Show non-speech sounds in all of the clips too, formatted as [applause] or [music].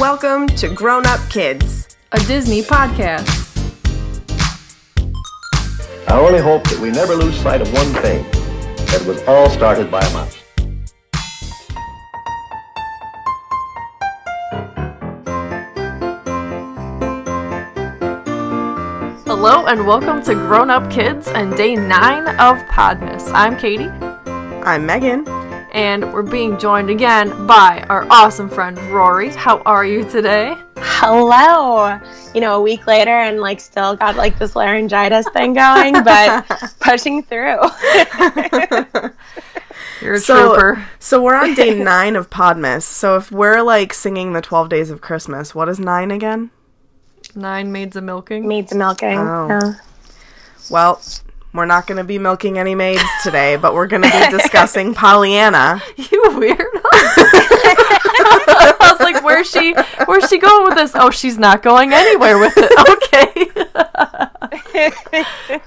Welcome to Grown Up Kids. a Disney podcast. I only hope that we never lose sight of one thing that it was all started by a mouse. Hello and welcome to Grown Up Kids and day nine of Podmas. I'm Katie, I'm Megan. And we're being joined again by our awesome friend Rory. How are you today? Hello. You know, a week later and like still got like this laryngitis thing going, [laughs] but pushing through. [laughs] You're a So, trooper. so we're on day [laughs] nine of Podmas. So if we're like singing the 12 days of Christmas, what is nine again? Nine maids of milking. Needs milking. Oh. Yeah. Well, we're not going to be milking any maids today, but we're going to be discussing Pollyanna. [laughs] You weirdo. [laughs] I was like, where's she? Where's she going with this? Oh, she's not going anywhere with it. [laughs] Okay.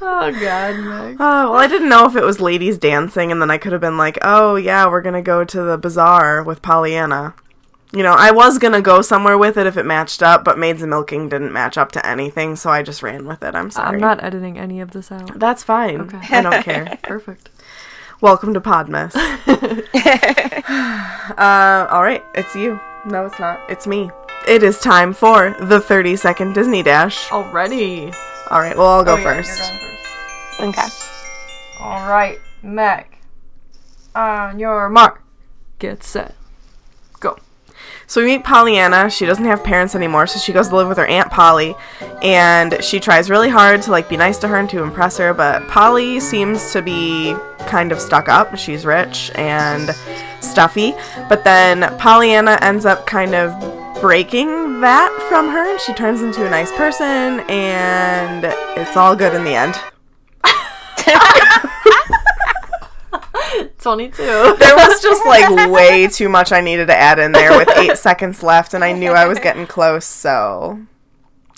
oh God, Meg. Oh, well, I didn't know if it was ladies dancing, and then I could have been like, oh, yeah, we're going to go to the bazaar with Pollyanna. You know, I was going to go somewhere with it if it matched up, but Maids of Milking didn't match up to anything, so I just ran with it. I'm sorry. I'm not editing any of this out. That's fine. Okay. I don't care. [laughs] Perfect. Welcome to Podmas. [laughs] [laughs] uh, all right, it's you. No, it's not. It's me. It is time for the 30 second Disney Dash. Already. All right, well, I'll go Oh, yeah, first. you're going first. Okay. All right, Meg. On your mark, get set, go. So we meet Pollyanna. She doesn't have parents anymore, so she goes to live with her aunt Polly, and she tries really hard to like be nice to her and to impress her. But Polly seems to be kind of stuck up. She's rich and stuffy, but then Pollyanna ends up kind of breaking that from her, and she turns into a nice person, and it's all good in the end. [laughs] [laughs] 22. [laughs] There was just like way too much I needed to add in there with eight [laughs] seconds left, and I knew I was getting close, so.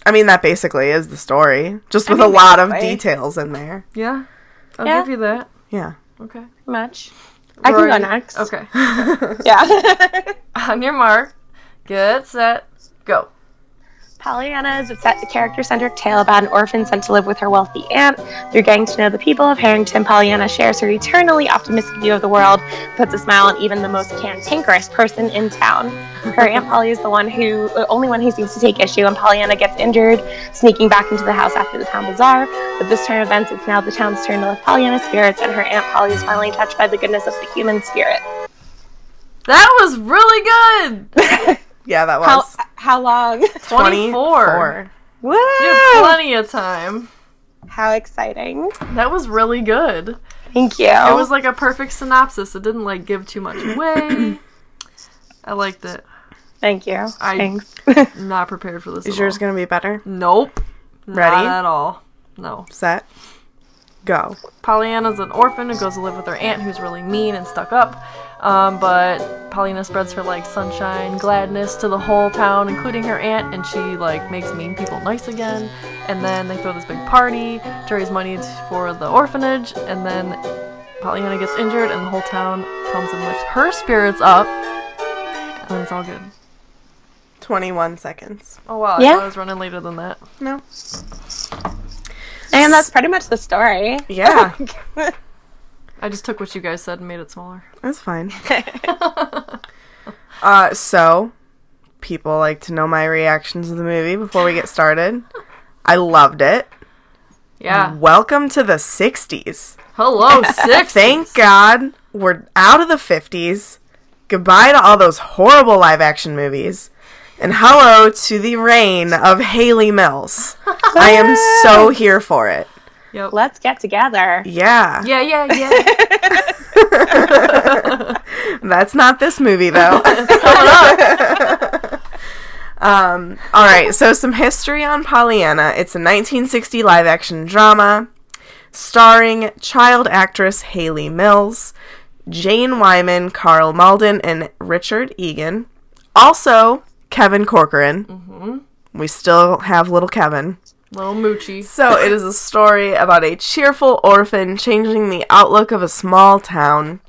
I mean, that basically is the story, just with a mean, lot of basically. details in there. yeah, I'll Yeah. give you that. Yeah. Okay. Much. I can go next. Okay. [laughs] Yeah. On your mark, get set, go. Pollyanna is a set- character-centric tale about an orphan sent to live with her wealthy aunt. Through getting to know the people of Harrington, Pollyanna shares her eternally optimistic view of the world, puts a smile on even the most cantankerous person in town. Her aunt Polly is the one who, the only one who seems to take issue, and Pollyanna gets injured, sneaking back into the house after the town bazaar. With this turn of events, it's now the town's turn to lift Pollyanna's spirits, and her aunt Polly is finally touched by the goodness of the human spirit. That was really good. [laughs] Yeah, that was how long? [laughs] 24. Woo! You have plenty of time. How exciting! That was really good. Thank you. It was like a perfect synopsis. It didn't like give too much away. [coughs] I liked it. Thank you. I- Thanks. I'm [laughs] not prepared for this. Is at yours all. going to be better? Nope. Ready? Not at all. No. Set. Go. Pollyanna's an orphan who goes to live with her aunt who's really mean and stuck up. Um, but Pollyanna spreads her like sunshine, gladness to the whole town, including her aunt, and she like makes mean people nice again. And then they throw this big party to raise money for the orphanage, and then Pollyanna gets injured, and the whole town comes and lifts her spirits up, and then it's all good. 21 seconds. Oh wow, Yeah. thought I was running later than that. No. and that's pretty much the story. Yeah, [laughs] I just took what you guys said and made it smaller. that's fine. [laughs] [laughs] Uh, so, people like to know my reactions to the movie before we get started. I loved it. Yeah. Welcome to the 60s. Hello, [laughs] six. Thank God we're out of the 50s. Goodbye to all those horrible live action movies. And hello to the reign of Hayley Mills. I am so here for it. Yep. Let's get together. Yeah. Yeah, yeah, yeah. [laughs] [laughs] That's not this movie though. [laughs] um, all right, so some history on Pollyanna. It's a 1960 live action drama starring child actress Hayley Mills, Jane Wyman, Karl Malden, and Richard Egan. Also, Kevin Corcoran. We still have little Kevin. Little Moochie. So, it is a story about a cheerful orphan changing the outlook of a small town.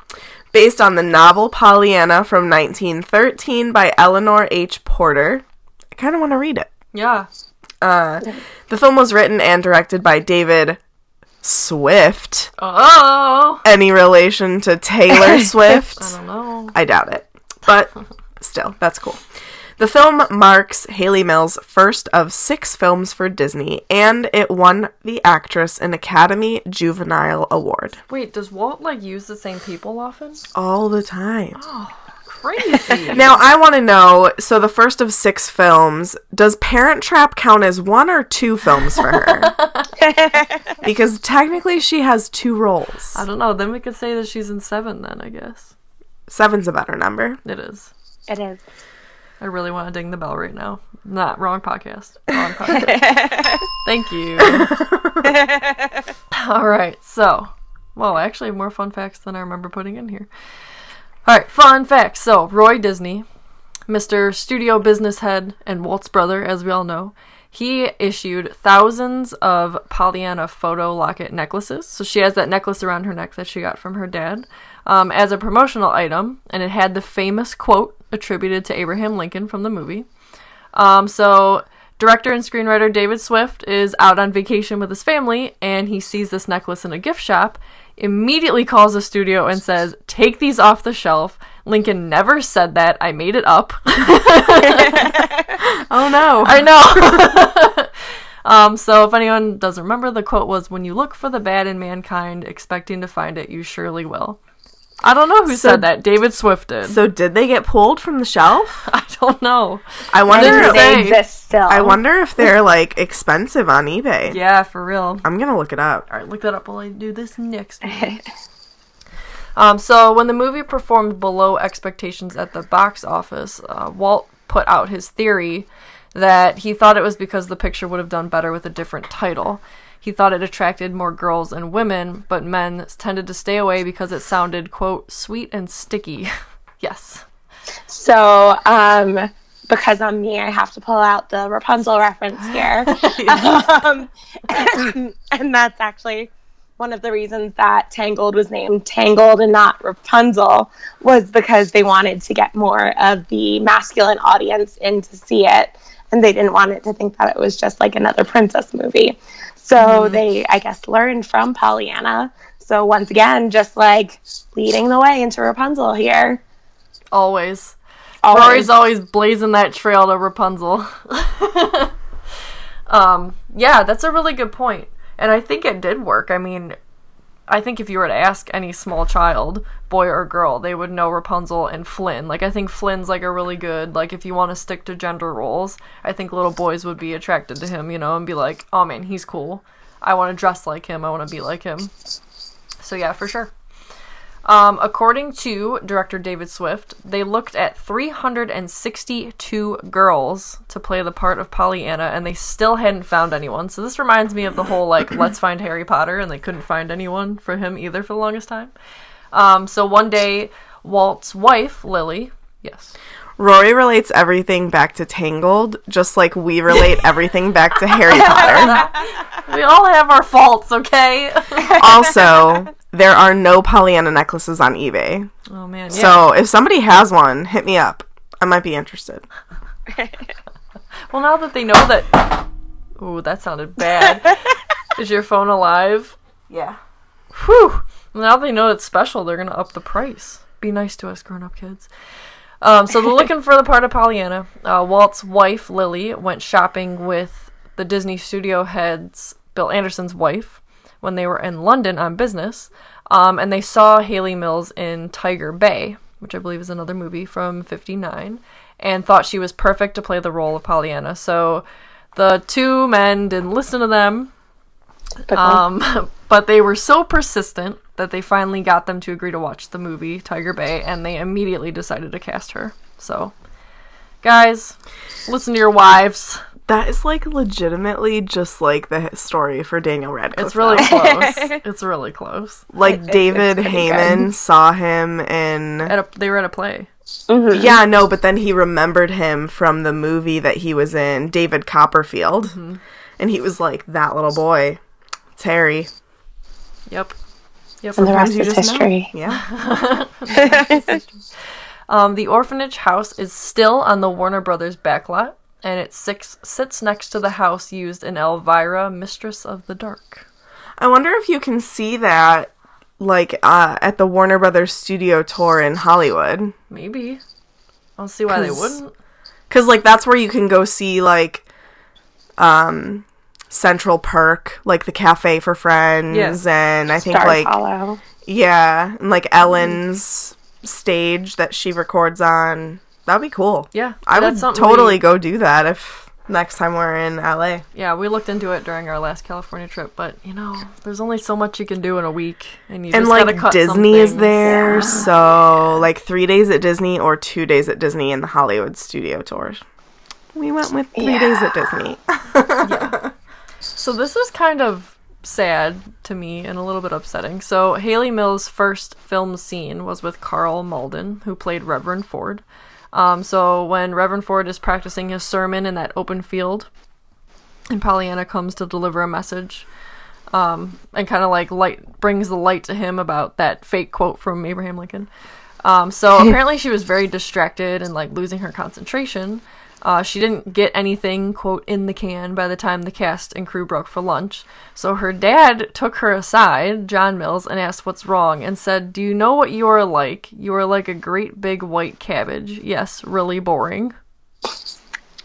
Based on the novel Pollyanna from 1913 by Eleanor H. Porter. I kind of want to read it. Yeah. Uh, the film was written and directed by David Swift. Oh. Any relation to Taylor [laughs] Swift? I don't know. I doubt it. But still, that's cool. The film marks Hayley Mills' first of six films for Disney, and it won the actress an Academy Juvenile Award. Wait, does Walt like use the same people often? All the time. Oh. Crazy. [laughs] Now, I want to know so the first of six films, does Parent Trap count as one or two films for her? [laughs] because technically she has two roles. I don't know. Then we could say that she's in seven. Then I guess Seven's a better number. it is. It is. I really want to ding the bell right now. Not wrong podcast. [laughs] Wrong podcast. Thank you. [laughs] All right. So, well, I actually have more fun facts than I remember putting in here. All right, fun facts. So, Roy Disney, Mr. Studio Business Head and Walt's brother, as we all know, he issued thousands of Pollyanna photo locket necklaces. So she has that necklace around her neck that she got from her dad um, as a promotional item, and it had the famous quote attributed to Abraham Lincoln from the movie. Um, so director and screenwriter David Swift is out on vacation with his family, and he sees this necklace in a gift shop. Immediately calls the studio and says, "Take these off the shelf." Lincoln never said that. I made it up. [laughs] Oh no. [laughs] I know. [laughs] um, so if anyone doesn't remember, the quote was, "When you look for the bad in mankind, expecting to find it, you surely will." I don't know who So- said that. David Swift did. So did they get pulled from the shelf? [laughs] I don't know. I wonder. If. They exist still. I wonder if they're like expensive on eBay. Yeah, for real. I'm gonna look it up. All right, look that up while I do this next. [laughs] um, so when the movie performed below expectations at the box office, uh, Walt put out his theory that he thought it was because the picture would have done better with a different title. He thought it attracted more girls and women, but men tended to stay away because it sounded, quote, sweet and sticky. [laughs] yes. So, um, because I'm me, I have to pull out the Rapunzel reference here. [laughs] [laughs] um, and that's actually one of the reasons that Tangled was named Tangled and not Rapunzel was because they wanted to get more of the masculine audience in to see it. And they didn't want it to think that it was just like another princess movie. So they, I guess, learned from Pollyanna. So once again, just like leading the way into Rapunzel here. Always. Always. Rory's always blazing that trail to Rapunzel. [laughs] um, yeah, that's a really good point. And I think it did work. I mean, I think if you were to ask any small child, boy or girl, they would know Rapunzel and Flynn. Like I think Flynn's like a really good like if you want to stick to gender roles, I think little boys would be attracted to him, you know, and be like, "Oh man, he's cool. I want to dress like him. I want to be like him." So yeah, for sure. Um, according to director David Swift, they looked at 362 girls to play the part of Pollyanna, and they still hadn't found anyone. So this reminds me of the whole like, let's find Harry Potter, and they couldn't find anyone for him either for the longest time. Um, so one day, Walt's wife, Lily, yes, Rory relates everything back to Tangled, just like we relate [laughs] everything back to Harry [laughs] Potter. we all have our faults, okay? Also, there are no Pollyanna necklaces on eBay. oh man, yeah. So if somebody has one, hit me up. I might be interested. [laughs] Well, now that they know that. Ooh, that sounded bad. [laughs] Is your phone alive? Yeah. Whew. Now they know it's special, they're gonna up the price. Be nice to us, grown up kids. Um, so they're looking for the part of Pollyanna. Uh, Walt's wife, Lily, went shopping with the Disney studio heads, Bill Anderson's wife, when they were in London on business. Um, and they saw Hayley Mills in Tiger Bay, which I believe is another movie from 59, and thought she was perfect to play the role of Pollyanna. So the two men didn't listen to them, um, [laughs] but they were so persistent that they finally got them to agree to watch the movie Tiger Bay, and they immediately decided to cast her. So, guys, listen to your wives. That is like legitimately just like the story for Daniel Radcliffe. It's really though. close. [laughs] it's really close. like David pretty Heyman saw him in At a, they were at a play. Yeah, no, but then he remembered him from the movie that he was in, David Copperfield. Mm-hmm. And he was like, that little boy. It's Harry. Yep. Yep. And the Sometimes rest you is just know. history. Yeah. [laughs] Um, the orphanage house is still on the Warner Brothers backlot. And it six, sits next to the house used in Elvira, Mistress of the Dark. I wonder if you can see that, like, uh, at the Warner Brothers studio tour in Hollywood. Maybe. I don't see why they wouldn't. Because, like, that's where you can go see, like, um, Central Perk, like the Cafe for Friends, Yes. and I think, Star like, Hollow. yeah, and, like, Ellen's stage that she records on. That'd be cool. Yeah, I would totally we- go do that if next time we're in LA. Yeah, we looked into it during our last California trip, but you know, there's only so much you can do in a week, and you and just gotta like cut some Disney is there, Yeah. so like three days at Disney or two days at Disney in the Hollywood studio tours. We went with three days at Disney. [laughs] So this is kind of sad to me and a little bit upsetting. So Hayley Mills' first film scene was with Karl Malden, who played Reverend Ford. Um, so when Reverend Ford is practicing his sermon in that open field, and Pollyanna comes to deliver a message, um, and kind of like light brings the light to him about that fake quote from Abraham Lincoln. Um, so [laughs] apparently she was very distracted and like losing her concentration. Uh, she didn't get anything quote in the can by the time the cast and crew broke for lunch. So her dad took her aside, John Mills, and asked what's wrong and said, "Do you know what you are like? You are like a great big white cabbage. Yes, really boring."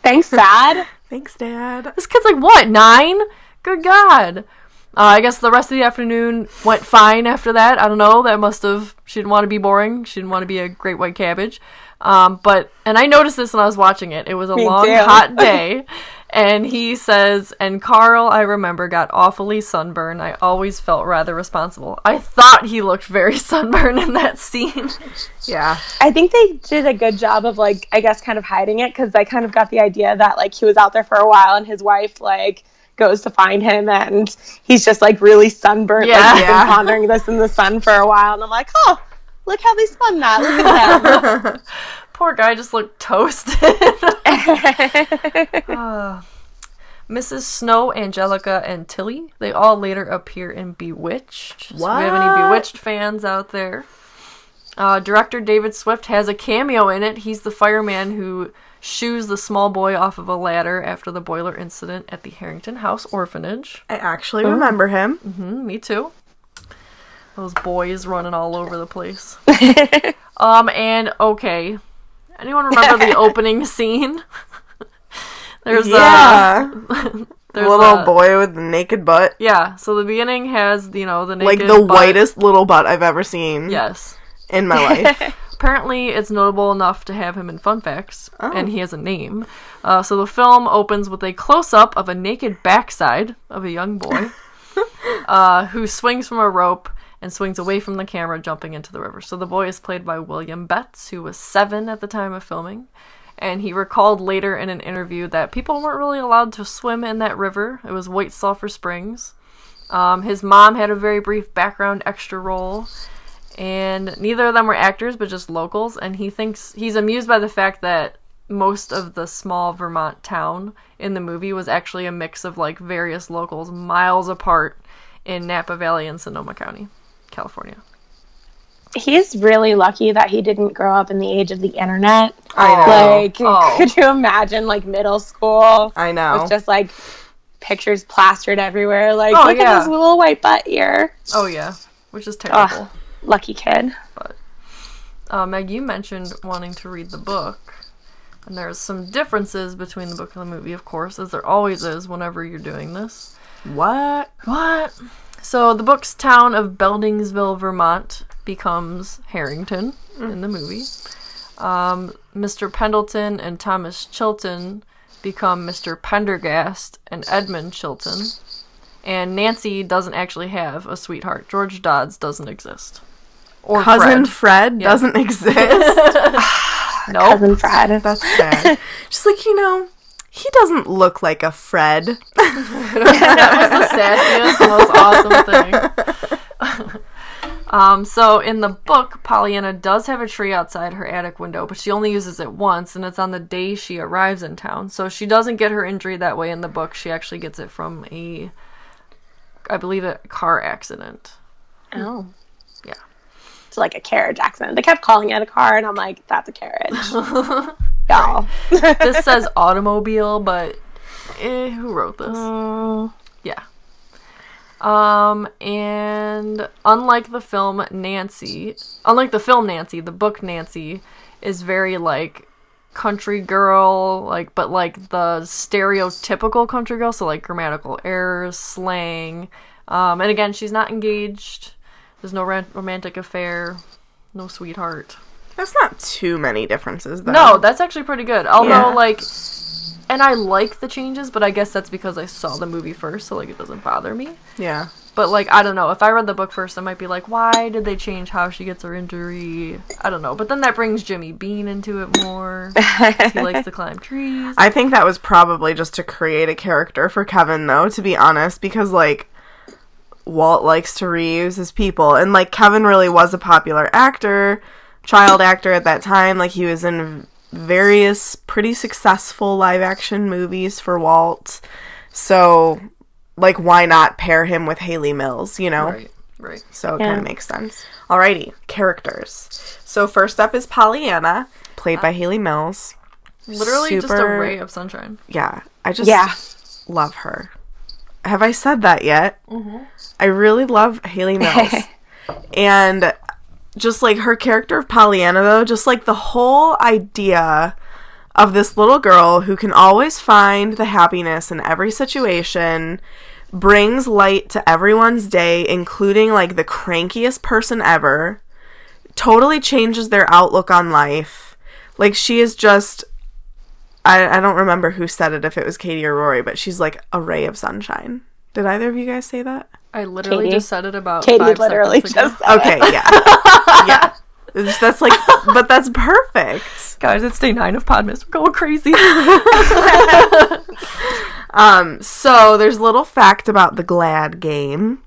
Thanks, Dad. [laughs] Thanks, Dad. This kid's like what nine? Good God. Uh, I guess the rest of the afternoon went fine after that. I don't know. That must have. She didn't want to be boring. She didn't want to be a great white cabbage. Um, but and I noticed this when I was watching it. It was a Me long, too. hot [laughs] day, and he says, "And Karl, I remember, got awfully sunburned. I always felt rather responsible. I thought he looked very [laughs] sunburned in that scene. [laughs] Yeah. I think they did a good job of like, I guess, kind of hiding it because I kind of got the idea that like he was out there for a while and his wife like goes to find him and he's just like really sunburnt. Yeah. like, Yeah. been pondering this in the sun for a while, and I'm like, oh, look how they spun that. Look at [laughs] Poor guy just looked toasted." [laughs] Uh, Mrs. Snow, Angelica, and Tilly. They all later appear in Bewitched. So we have any Bewitched fans out there. Uh, director David Swift has a cameo in it. He's the fireman who shoos the small boy off of a ladder after the boiler incident at the Harrington House Orphanage. I actually remember him. Mm, me too. Those boys running all over the place. [laughs] um, and okay. Anyone remember the [laughs] opening scene? [laughs] There's uh, yeah. there's little a- boy with the naked butt. Yeah, so the beginning has you know the Like the butt. whitest little butt I've ever seen Yes. in my life. Apparently, it's notable enough to have him in Fun Facts, Oh. and he has a name. Uh, so the film opens with a close up of a naked backside of a young boy uh, who swings from a rope and swings away from the camera, jumping into the river. So the boy is played by William Betts, who was seven at the time of filming. And he recalled later in an interview that people weren't really allowed to swim in that river. It was White Sulphur Springs. Um, his mom had a very brief background extra role, and neither of them were actors, but just locals. And he thinks he's amused by the fact that most of the small Vermont town in the movie was actually a mix of like various locals miles apart in Napa Valley and Sonoma County, California. He's really lucky that he didn't grow up in the age of the internet. I know. Like, Oh. [laughs] could you imagine like middle school? I know. It's just like pictures plastered everywhere. Like, Oh, look yeah. at this little white butt here. Oh yeah, which is terrible. Lucky kid. Uh, Meg, you mentioned wanting to read the book, and there's some differences between the book and the movie, of course, as there always is whenever you're doing this. what? What? So the book's town of Beldingsville, Vermont, becomes Harrington in the movie. Um, Mr. Pendleton and Thomas Chilton become Mr. Pendergast and Edmund Chilton. And Nancy doesn't actually have a sweetheart. George Dodds doesn't exist. Or Cousin Fred. Fred, Yeah. doesn't [laughs] exist. [laughs] Nope. Cousin Fred. That's sad. [laughs] Just like, you know, he doesn't look like a Fred. [laughs] that was the sassiest, most awesome thing. [laughs] um, so in the book, Pollyanna does have a tree outside her attic window, but she only uses it once, and it's on the day she arrives in town. So she doesn't get her injury that way in the book. She actually gets it from a, I believe, a car accident. Oh. Yeah. It's like a carriage accident. They kept calling it a car, and I'm like, that's a carriage. [laughs] y'all. this says [laughs] automobile, but eh, who wrote this? Mm, Yeah. Um, and unlike the film Nancy, unlike the film Nancy, the book Nancy is very like country girl, like but like the stereotypical country girl, so like grammatical errors, slang. Um, and again, she's not engaged. There's no ran- romantic affair, no sweetheart. That's not too many differences, though. No, that's actually pretty good. Although, Yeah. like, and I like the changes, but I guess that's because I saw the movie first, so like it doesn't bother me. yeah. But like, I don't know. If I read the book first, I might be like, why did they change how she gets her injury? I don't know. But then that brings Jimmy Bean into it more. he likes to [laughs] climb trees. I think that was probably just to create a character for Kevin, though, to be honest, because, like, Walt likes to reuse his people. And, like, Kevin really was a popular actor, child actor at that time. Like, he was in various pretty successful live action movies for Walt. So, like, why not pair him with Hayley Mills, you know? Right. Right. So it Yeah. kind of makes sense. Alrighty, characters. So first up is Pollyanna, played by ah. Hayley Mills. Literally just a ray of sunshine. Yeah, I just yeah. love her. Have I said that yet? Mm-hmm. I really love Haley Mills. [laughs] and just like her character of Pollyanna, though, just like the whole idea of this little girl who can always find the happiness in every situation, brings light to everyone's day, including like the crankiest person ever, totally changes their outlook on life. Like, she is just I, I don't remember who said it, if it was Katie or Rory, but she's like a ray of sunshine. Did either of you guys say that? I literally Katie. just said it about Katie five literally seconds ago. just said Okay, yeah. [laughs] yeah. It's- That's like, but that's perfect. Guys, it's day nine of Podmas. We're going crazy. [laughs] [laughs] Um, so there's a little fact about the GLAD game.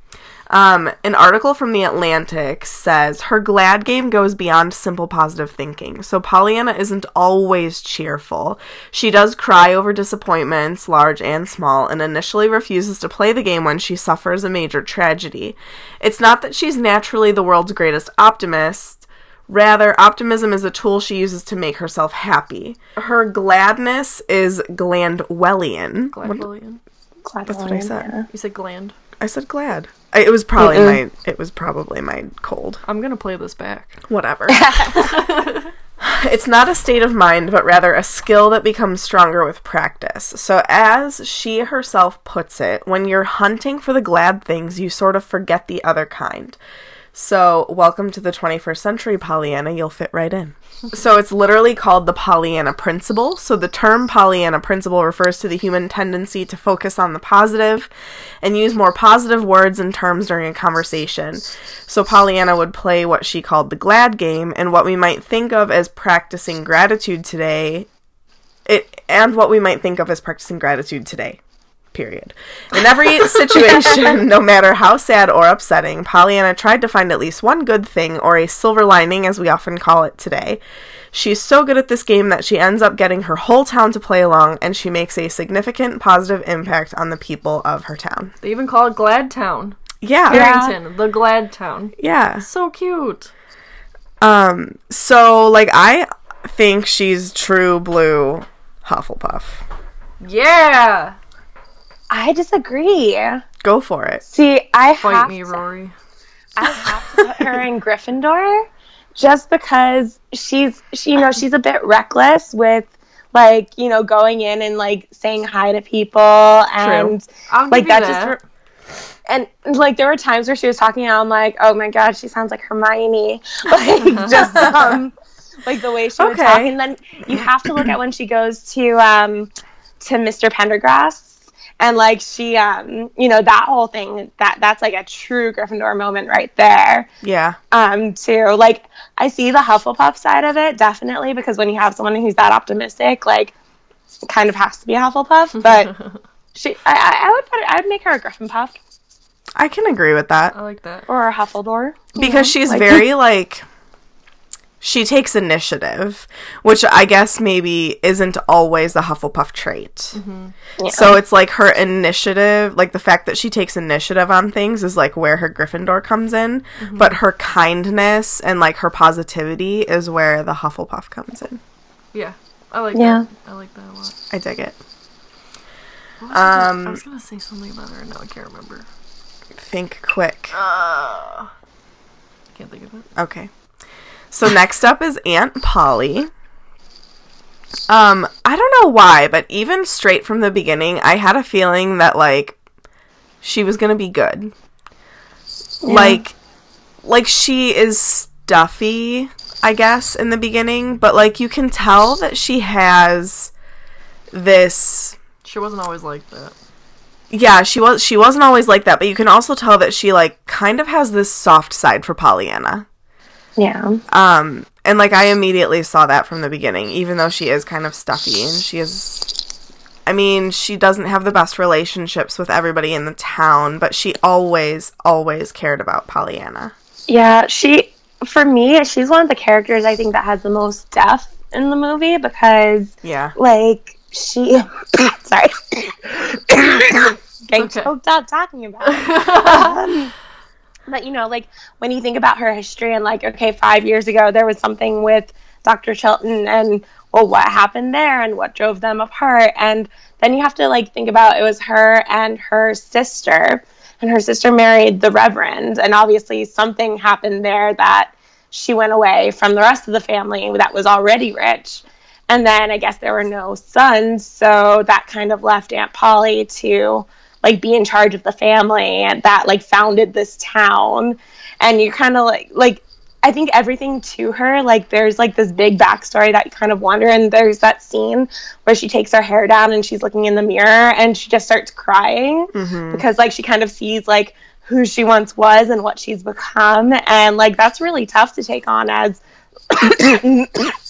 Um, an article from The Atlantic says her GLAD game goes beyond simple positive thinking. So Pollyanna isn't always cheerful. She does cry over disappointments, large and small, and initially refuses to play the game when she suffers a major tragedy. It's not that she's naturally the world's greatest optimist. Rather, optimism is a tool she uses to make herself happy. Her gladness is Glandwellian. Gladwellian. That's what I said. You said gland. I said glad. I- It was probably my. It was probably my cold. I'm gonna play this back. Whatever. [laughs] [sighs] it's not a state of mind, but rather a skill that becomes stronger with practice. So, as she herself puts it, when you're hunting for the glad things, you sort of forget the other kind. So, welcome to the 21st century, Pollyanna. You'll fit right in. [laughs] So, it's literally called the Pollyanna Principle. So, the term Pollyanna Principle refers to the human tendency to focus on the positive and use more positive words and terms during a conversation. So, Pollyanna would play what she called the glad game, and what we might think of as practicing gratitude today, it, and what we might think of as practicing gratitude today period. In every situation, [laughs] no matter how sad or upsetting, Pollyanna tried to find at least one good thing, or a silver lining as we often call it today. She's so good at this game that she ends up getting her whole town to play along, and she makes a significant positive impact on the people of her town. They even call it Glad Town. Yeah. Yeah. Harrington, the Glad Town. Yeah. So cute. Um, so like I think she's true blue Hufflepuff. Yeah. I disagree. Go for it. See, I Fight have me, to, Rory. I have to put her in [laughs] Gryffindor just because she's she you know she's a bit reckless with like you know going in and like saying hi to people and I'll like give you that, that. just and like there were times where she was talking and I'm like oh my god she sounds like Hermione [laughs] like just um like the way she would Okay. talk and then you have to look at when she goes to um to Mr. Pendergast and like she um you know that whole thing that that's like a true Gryffindor moment right there Yeah. um too like I see the Hufflepuff side of it definitely because when you have someone who's that optimistic like it kind of has to be a Hufflepuff [laughs] but she I, I I would put it, I would make her a Gryffindor I can agree with that. I like that. or a Huffledore because she's like- very [laughs] like she takes initiative, which I guess maybe isn't always the Hufflepuff trait. Yeah. So it's like her initiative, like the fact that she takes initiative on things is like where her Gryffindor comes in, but her kindness and like her positivity is where the Hufflepuff comes in. Yeah. I like Yeah. that. I like that a lot. I dig it. What was I Um, gonna- I was gonna say something about her, and now I can't remember. Think quick. Uh, can't think of it. Okay. So next up is Aunt Polly. Um, I don't know why, but even straight from the beginning, I had a feeling that like she was gonna be good. Like, like she is stuffy, I guess, in the beginning, but like you can tell that she has this She wasn't always like that. yeah, she was she wasn't always like that, but you can also tell that she like kind of has this soft side for Pollyanna. Yeah. Um, and like I immediately saw that from the beginning, even though she is kind of stuffy and she is. I mean, she doesn't have the best relationships with everybody in the town, but she always, always cared about Pollyanna. Yeah, she for me, she's one of the characters I think that has the most depth in the movie because Yeah. like she [coughs] sorry. [coughs] [coughs] Getting Okay. choked up talking about it. [laughs] um, but you know, like when you think about her history and like, okay, five years ago there was something with Dr. Chilton and well, what happened there and what drove them apart, and then you have to like think about it was her and her sister, and her sister married the Reverend, and obviously something happened there that she went away from the rest of the family that was already rich. And then I guess there were no sons, so that kind of left Aunt Polly to like be in charge of the family and that like founded this town. And you kind of like like I think everything to her like there's like this big backstory that you kind of wonder. And there's that scene where she takes her hair down and she's looking in the mirror and she just starts crying mm-hmm. because like she kind of sees like who she once was and what she's become and like that's really tough to take on as [coughs] [coughs]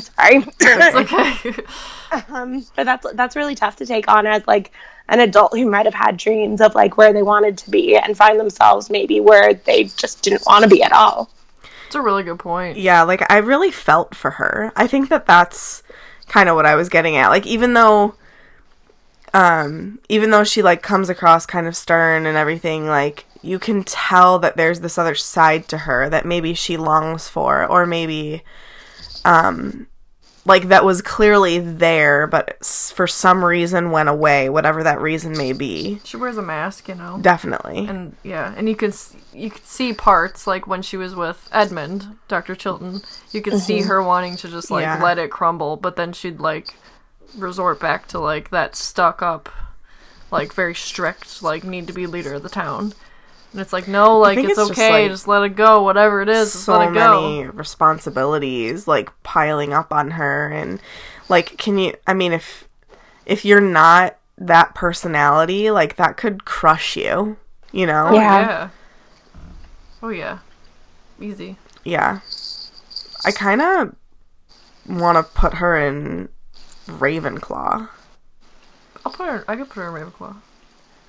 sorry It's okay. um, but that's that's really tough to take on as like an adult who might have had dreams of like where they wanted to be and find themselves maybe where they just didn't want to be at all it's a really good point. Yeah, like I really felt for her. I think that that's kind of what I was getting at. Like even though um even though she like comes across kind of stern and everything, like you can tell that there's this other side to her that maybe she longs for or maybe um like that was clearly there but for some reason went away, whatever that reason may be. She wears a mask, you know. Definitely. and yeah, and you could s- you could see parts like when she was with Edmund, Dr. Chilton. You could see her wanting to just like Yeah. let it crumble, but then she'd like resort back to like that stuck up, like very strict, like need to be leader of the town. And it's like no, like think it's, it's just, okay, like, just let it go, whatever it is, just so let it go. many responsibilities like piling up on her and like can you i mean if if you're not that personality like that could crush you you know Oh Yeah. yeah. Oh yeah. Easy. yeah i kind of want to put her in ravenclaw I'll put her. I could put her in Ravenclaw.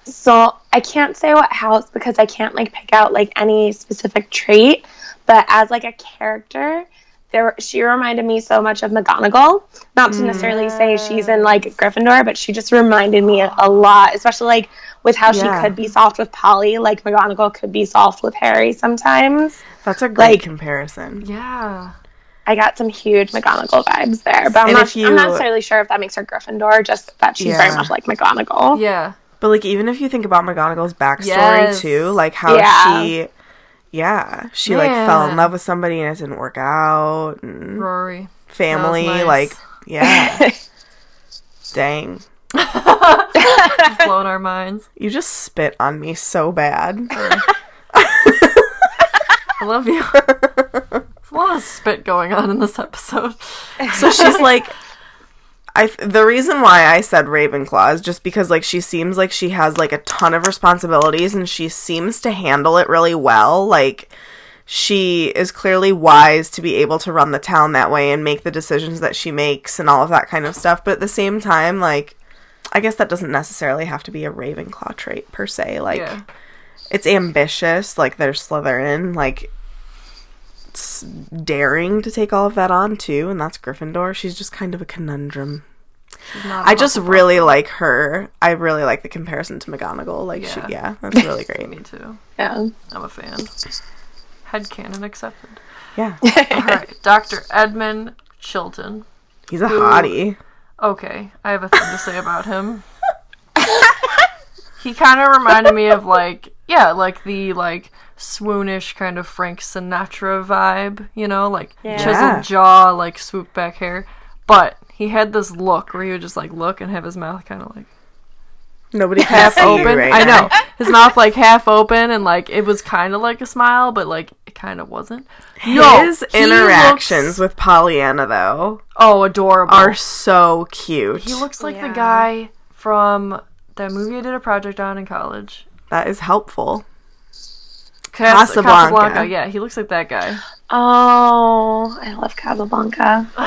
So I can't say what house because I can't like pick out like any specific trait, but as like a character, there she reminded me so much of McGonagall. Not to necessarily say she's in like mm. Gryffindor, but she just reminded me a, a lot, especially like with how Yeah. she could be soft with Polly, like McGonagall could be soft with Harry sometimes. that's a great Like- comparison Yeah. I got some huge McGonagall vibes there, but I'm And not, you- I'm not necessarily sure if that makes her Gryffindor, just that she's very much like McGonagall. Yeah. But like even if you think about mcgonagall's backstory Yes. too like how Yeah. she yeah she like fell in love with somebody and it didn't work out and Rory. family nice. like yeah [laughs] dang [laughs] blown our minds. you just spit on me so bad [laughs] I love you. There's a lot of spit going on in this episode. so she's like I the reason why I said Ravenclaw is just because like she seems like she has like a ton of responsibilities and she seems to handle it really well. Like she is clearly wise to be able to run the town that way and make the decisions that she makes and all of that kind of stuff. But at the same time like I guess that doesn't necessarily have to be a Ravenclaw trait per se. Like yeah. it's ambitious like they're Slytherin. Like daring to take all of that on too and that's Gryffindor she's just kind of a conundrum She's not I a just Hufflepuff. really like her I really like the comparison to McGonagall like she Yeah. yeah that's really [laughs] great Me too. Yeah. I'm a fan. Head Headcanon accepted. yeah [laughs] Alright. Dr. Edmund Chilton. He's a hottie. Okay, I have a thing to say about him. [laughs] he kind of reminded me of like, yeah, like the like swoonish kind of Frank Sinatra vibe, you know, like Yeah. chiseled jaw, like swoop back hair. But he had this look where he would just like look and have his mouth kind of like Nobody can half see you open. right I now. know his mouth like half open and like it was kind of like a smile, but like it kind of wasn't. No, His he interactions looks- with Pollyanna, though, oh, adorable. are so cute. he looks like Yeah. the guy from that movie I did a project on in college. that is helpful. Cas- Casablanca. Yeah, he looks like that guy. Oh, I love Casablanca. [laughs]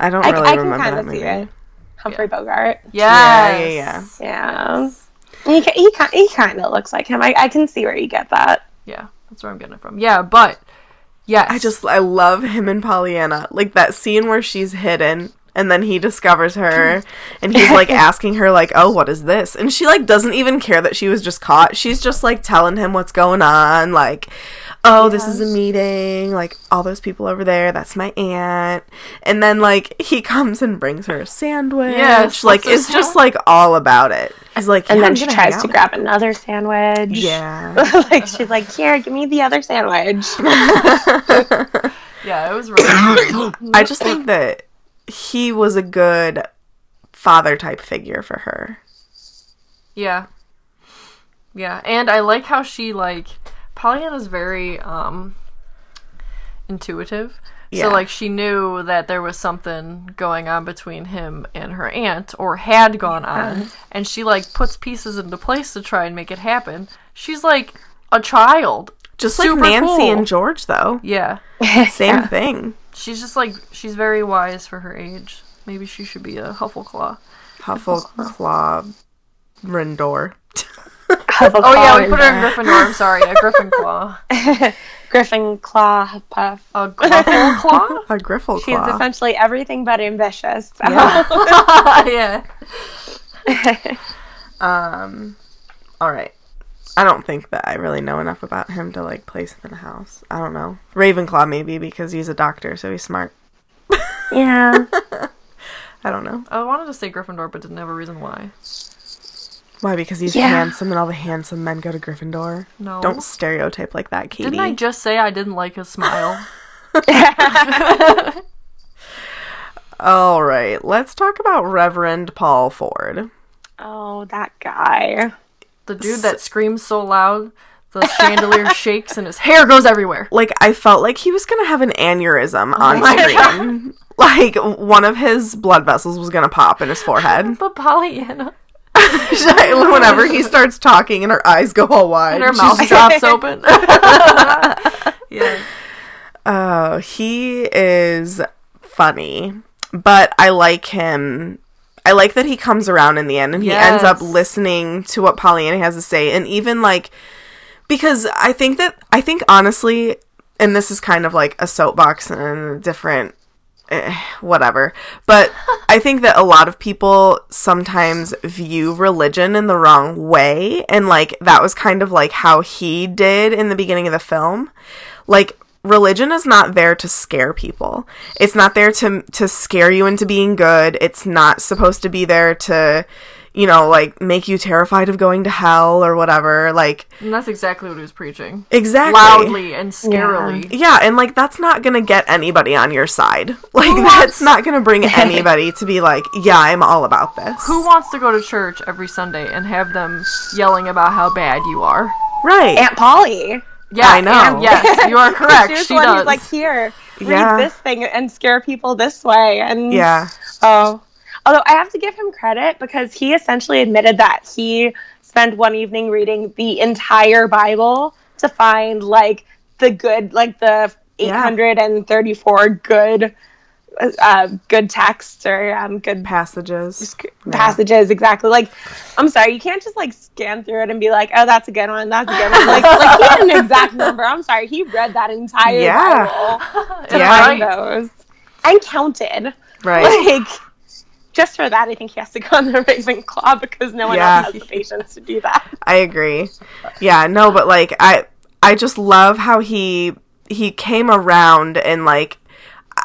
I don't I, really I can remember kind that of movie. see it. Humphrey Bogart. Yeah, Yes. yeah, Yeah. He, he, ki- he kind of looks like him. I, I can see where you get that. Yeah, that's where I'm getting it from. Yeah, but yes, I just I love him and Pollyanna. Like that scene where she's hidden and then he discovers her [laughs] and he's like [laughs] asking her like, "Oh, what is this?" And she like doesn't even care that she was just caught. She's just like telling him what's going on like, "Oh, this is a meeting. Like all those people over there, that's my aunt." And then like he comes and brings her a sandwich. Yeah, like wants a it's just like all about it. He's like, And "Yeah, then I'm she gonna tries to grab another sandwich. Yeah. [laughs] like she's like, here, give me the other sandwich. yeah, it was really [coughs] I just think that he was a good father type figure for her. yeah, yeah, and I like how she like Pollyanna's very um intuitive. Yeah. So like she knew that there was something going on between him and her aunt or had gone on and she like puts pieces into place to try and make it happen. She's like a child. Just like Nancy cool. and George, though. Yeah. Same [laughs] thing. She's just like she's very wise for her age. Maybe she should be a Huffleclaw. Huffleclaw Rindor. Oh yeah, we put her in Gryffindor. I'm sorry, a Gryffindor. [laughs] Griffin Claw Puff. A Gryffleclaw? [laughs] A Griffleclaw. She's essentially everything but ambitious. So. yeah. [laughs] um, all right. I don't think that I really know enough about him to like place him in a house. I don't know. Ravenclaw maybe because he's a doctor, so he's smart. [laughs] yeah. I don't know I wanted to say Gryffindor, but didn't have a reason why. why because he's Yeah. handsome and all the handsome men go to Gryffindor. No. Don't stereotype like that, Katie. Didn't I just say I didn't like his smile? [laughs] [laughs] all right, let's talk about Reverend Paul Ford. Oh, that guy. The dude that screams so loud, the chandelier [laughs] shakes and his hair goes everywhere. like I felt like he was gonna have an aneurysm oh on my screen. Like one of his blood vessels was gonna pop in his forehead. [laughs] But Pollyanna, [laughs] Whenever he starts talking and her eyes go all wide. and her mouth drops open. yeah. Oh, he is funny. But I like him. I like that he comes around in the end and he ends up listening to what Pollyanna has to say and even like because I think that I think honestly and this is kind of like a soapbox and a different eh, whatever. But I think that a lot of people sometimes view religion in the wrong way. And like that was kind of like how he did in the beginning of the film. Like religion is not there to scare people. It's not there to to scare you into being good. It's not supposed to be there to you know, like make you terrified of going to hell or whatever. Like And that's exactly what he was preaching. exactly Loudly and scarily. yeah, and like that's not gonna get anybody on your side. [laughs] Like that's not gonna bring [laughs] anybody to be like, yeah, I'm all about this. Who wants to go to church every Sunday and have them yelling about how bad you are? Right. Aunt Polly. Yeah, I know. and [laughs] yes, you are [laughs] correct. She one does. who's like, here, read Yeah. this thing and scare people this way. And yeah. Oh. Although I have to give him credit because he essentially admitted that he spent one evening reading the entire Bible to find like the good, like the Yeah. 834 good, uh, good texts or um, good Passages. passages. Exactly. Like, I'm sorry, you can't just like scan through it and be like, oh, that's a good one. That's a good one. Like, like he had an exact number. I'm sorry, he read that entire Yeah. Bible [laughs] to Yeah. find those and counted Right. like just for that, I think he has to go on the Raven Ravenclaw because no one Yeah. else has the patience to do that. I agree. Yeah, no, but like I I just love how he he came around and like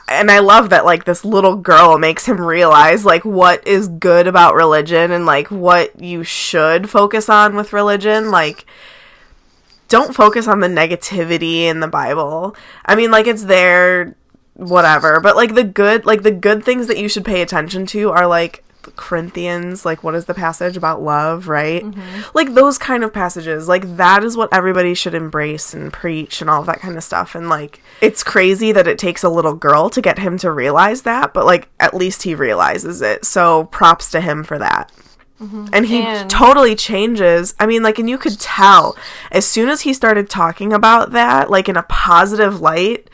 and I love that like this little girl makes him realize like what is good about religion and like what you should focus on with religion like don't focus on the negativity in the Bible. I mean like it's there whatever, but like the good like the good things that you should pay attention to are like Corinthians, like what is the passage about love, right? Mm-hmm. Like those kind of passages, like that is what everybody should embrace and preach and all of that kind of stuff. And like it's crazy that it takes a little girl to get him to realize that, but like at least he realizes it. So props to him for that. Mm-hmm. And he And- totally changes. I mean, like, and you could tell as soon as he started talking about that, like in a positive light,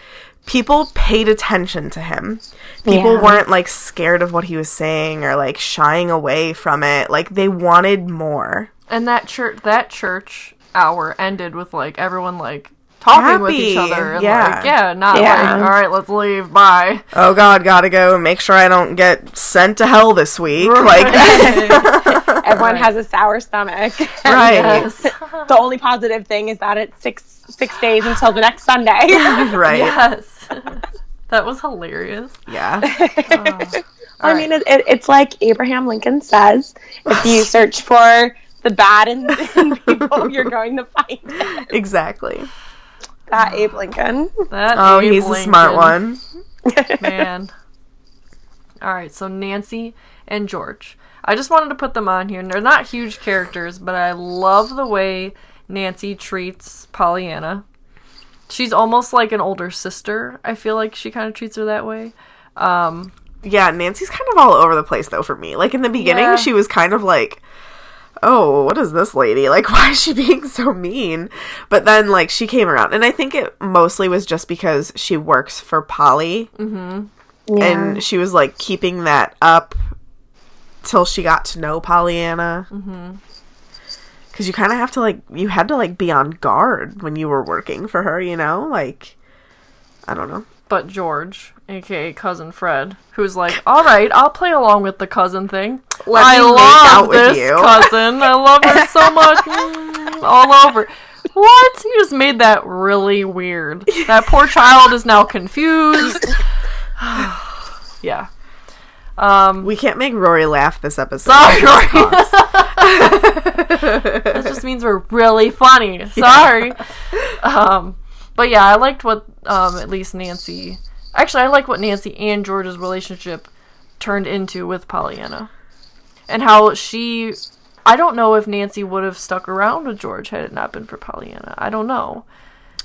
people paid attention to him. People Yeah. weren't like scared of what he was saying or like shying away from it. Like they wanted more. And that church that church hour ended with like everyone like talking with each other and yeah. like yeah, not Yeah. like all right, let's leave, bye. Oh God, gotta go. Make sure I don't get sent to hell this week. Like, [laughs] [laughs] Everyone has a sour stomach. [laughs] right, uh, yes. the only positive thing is that it's six six days until the next Sunday. right, yes. That was hilarious. yeah, [laughs] oh. I mean, it, it, it's like Abraham Lincoln says: if you [laughs] search for the bad in, [laughs] in people, you're going to find it. exactly. That Abe Lincoln. That Oh, Abe he's a smart one. Man. All right, so Nancy and George. I just wanted to put them on here. They're not huge characters, but I love the way Nancy treats Pollyanna. She's almost like an older sister. I feel like she kind of treats her that way. Um, Yeah, Nancy's kind of all over the place though for me. Like in the beginning, Yeah. she was kind of like, "Oh, what is this lady? [laughs] Like, why is she being so mean?" But then, like, she came around, and I think it mostly was just because she works for Polly, Yeah. and she was like keeping that up till she got to know Pollyanna. Mm-hmm. Because you kind of have to like, you had to like be on guard when you were working for her. You know, like, I don't know. but George, aka cousin Fred, who's like, "All right, I'll play along with the cousin thing. Let I me make love this you." cousin. I love her so [laughs] much. Mm, all over." What? You just made that really weird. That poor child is now confused. [sighs] yeah. Um, We can't make Rory laugh this episode. sorry. [laughs] that just means we're really funny. [laughs] Sorry. Um, but yeah, I liked what um, at least Nancy. Actually, I like what Nancy and George's relationship turned into with Pollyanna, and how she. I don't know if Nancy would have stuck around with George had it not been for Pollyanna. I don't know.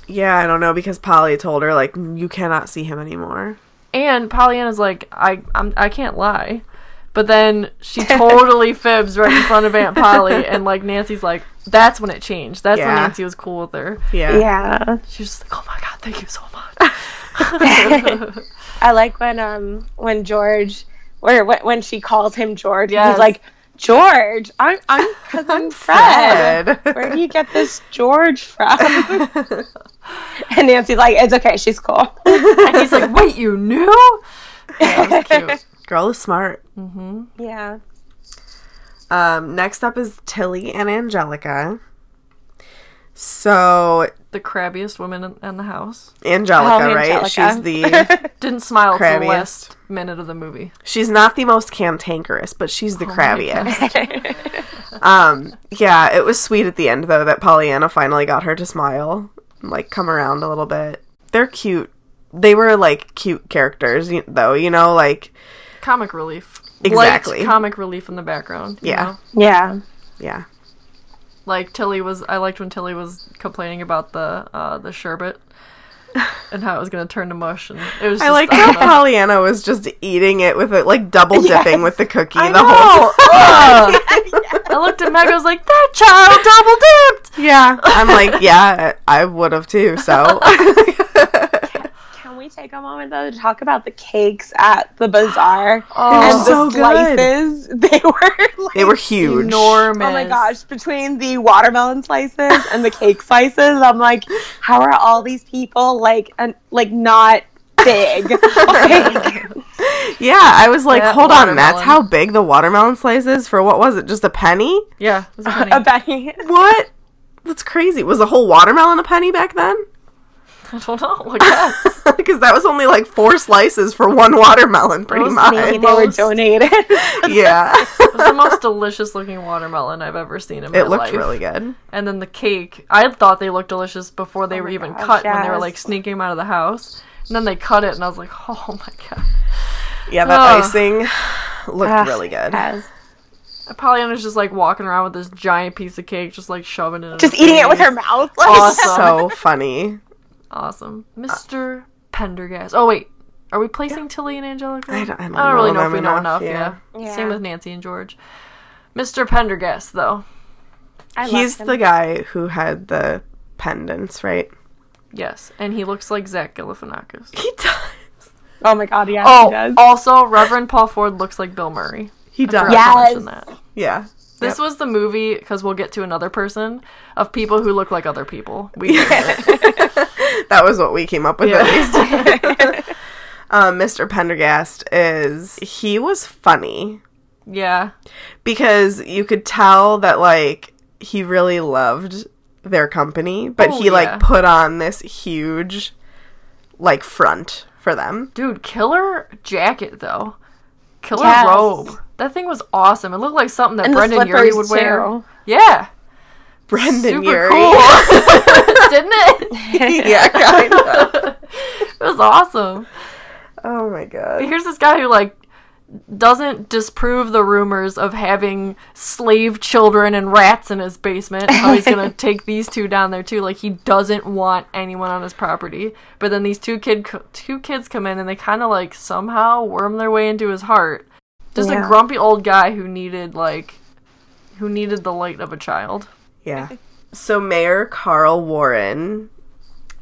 Yeah, I don't know because Polly told her like you cannot see him anymore. And Pollyanna's like, I I'm, I can't lie. But then she [laughs] totally fibs right in front of Aunt Polly, and like Nancy's like, that's when it changed. That's when Nancy was cool with her. Yeah. Yeah. She was just like, oh my god, thank you so much. [laughs] I like when um when George or when, when she calls him George. Yes. He's like George. I'm I'm [laughs] cousin Fred. Where do you get this George from? [laughs] and Nancy's like, it's okay. She's cool. and he's like, wait, you knew? [laughs] Yeah, cute. Girl is smart. Mm-hmm. yeah. Um, next up is Tilly and Angelica. So The crabbiest woman in, in the house. Angelica, Oh, right? Angelica. She's the [laughs] Didn't smile till the last minute of the movie. she's not the most cantankerous, but she's Oh the crabbiest. um, yeah, it was sweet at the end though that Pollyanna finally got her to smile, like come around a little bit. They're cute. They were like cute characters, though. You know, like Comic relief. Exactly. Liked comic relief in the background. you Yeah. know? yeah. yeah, Like Tilly was, I liked when Tilly was complaining about the uh, the sherbet [laughs] and how it was gonna turn to mush, and it was. Just, I like I how know. Pollyanna was just eating it with it, like double dipping Yes. with the cookie I the whole know. Ugh. [laughs] I looked at Meg. I was like, "That child double dipped." Yeah, I'm like, [laughs] yeah, I would have too. So Can we take a moment though to talk about the cakes at the bazaar Oh, and the so good. slices? [laughs] They were like, they were huge. enormous. Oh my gosh, between the watermelon slices and the cake slices, I'm like, how are all these people like and like not big? [laughs] Like, Yeah, I was like, Yeah, hold on, that's how big the watermelon slice is for what was it? Just a penny? Yeah, it was a [laughs] penny. a penny. What? That's crazy. Was a whole watermelon a penny back then? [laughs] I don't know. I guess. [laughs] Because that was only like four slices for one watermelon, pretty Those much. Maybe they were donated. [laughs] yeah. It was the most delicious looking watermelon I've ever seen in my life. it looked life. really good. And then the cake, I thought they looked delicious before they Oh were even gosh, cut when they were like sneaking them out of the house. And then they cut it, and I was like, oh my god. Yeah, that Ugh. icing looked Ugh, really good. yes. Pollyanna's just like walking around with this giant piece of cake, just like shoving it in Just her eating it with her mouth. Like, Awesome. So funny. Awesome. Uh, Mr. Pendergast. Oh, wait. Are we placing Tilly and Angelica? I don't- I don't really know know if we them know enough, enough, yeah. yeah. Same with Nancy and George. Mr. Pendergast, though. I love He's him. the guy who had the pendants, right? Yes. And he looks like Zach Galifianakis. He [laughs] does. Oh my god, yes, Oh, he does. also, Reverend Paul Ford looks like Bill Murray. He does. Yes. that. Yeah. This was the movie because we'll get to another person of people who look like other people. We it. [laughs] That was what we came up with Yeah. at least. [laughs] um, Mr. Pendergast is he was funny yeah, because you could tell that like he really loved their company, but Oh, he like yeah. put on this huge like front for them. dude, killer jacket though. Killer Yes. robe. That thing was awesome. It looked like something that And Brendon Urie would wear. too. Yeah, Brendon super Urie. cool, [laughs] didn't it? [laughs] yeah, kind of. [laughs] It was awesome. Oh my god. Here's this guy who like doesn't disprove the rumors of having slave children and rats in his basement. How he's gonna take these two down there too. Like he doesn't want anyone on his property. But then these two kid two kids come in and they kind of like somehow worm their way into his heart. Just a grumpy old guy who needed like who needed the light of a child. Yeah. [laughs] So Mayor Carl Warren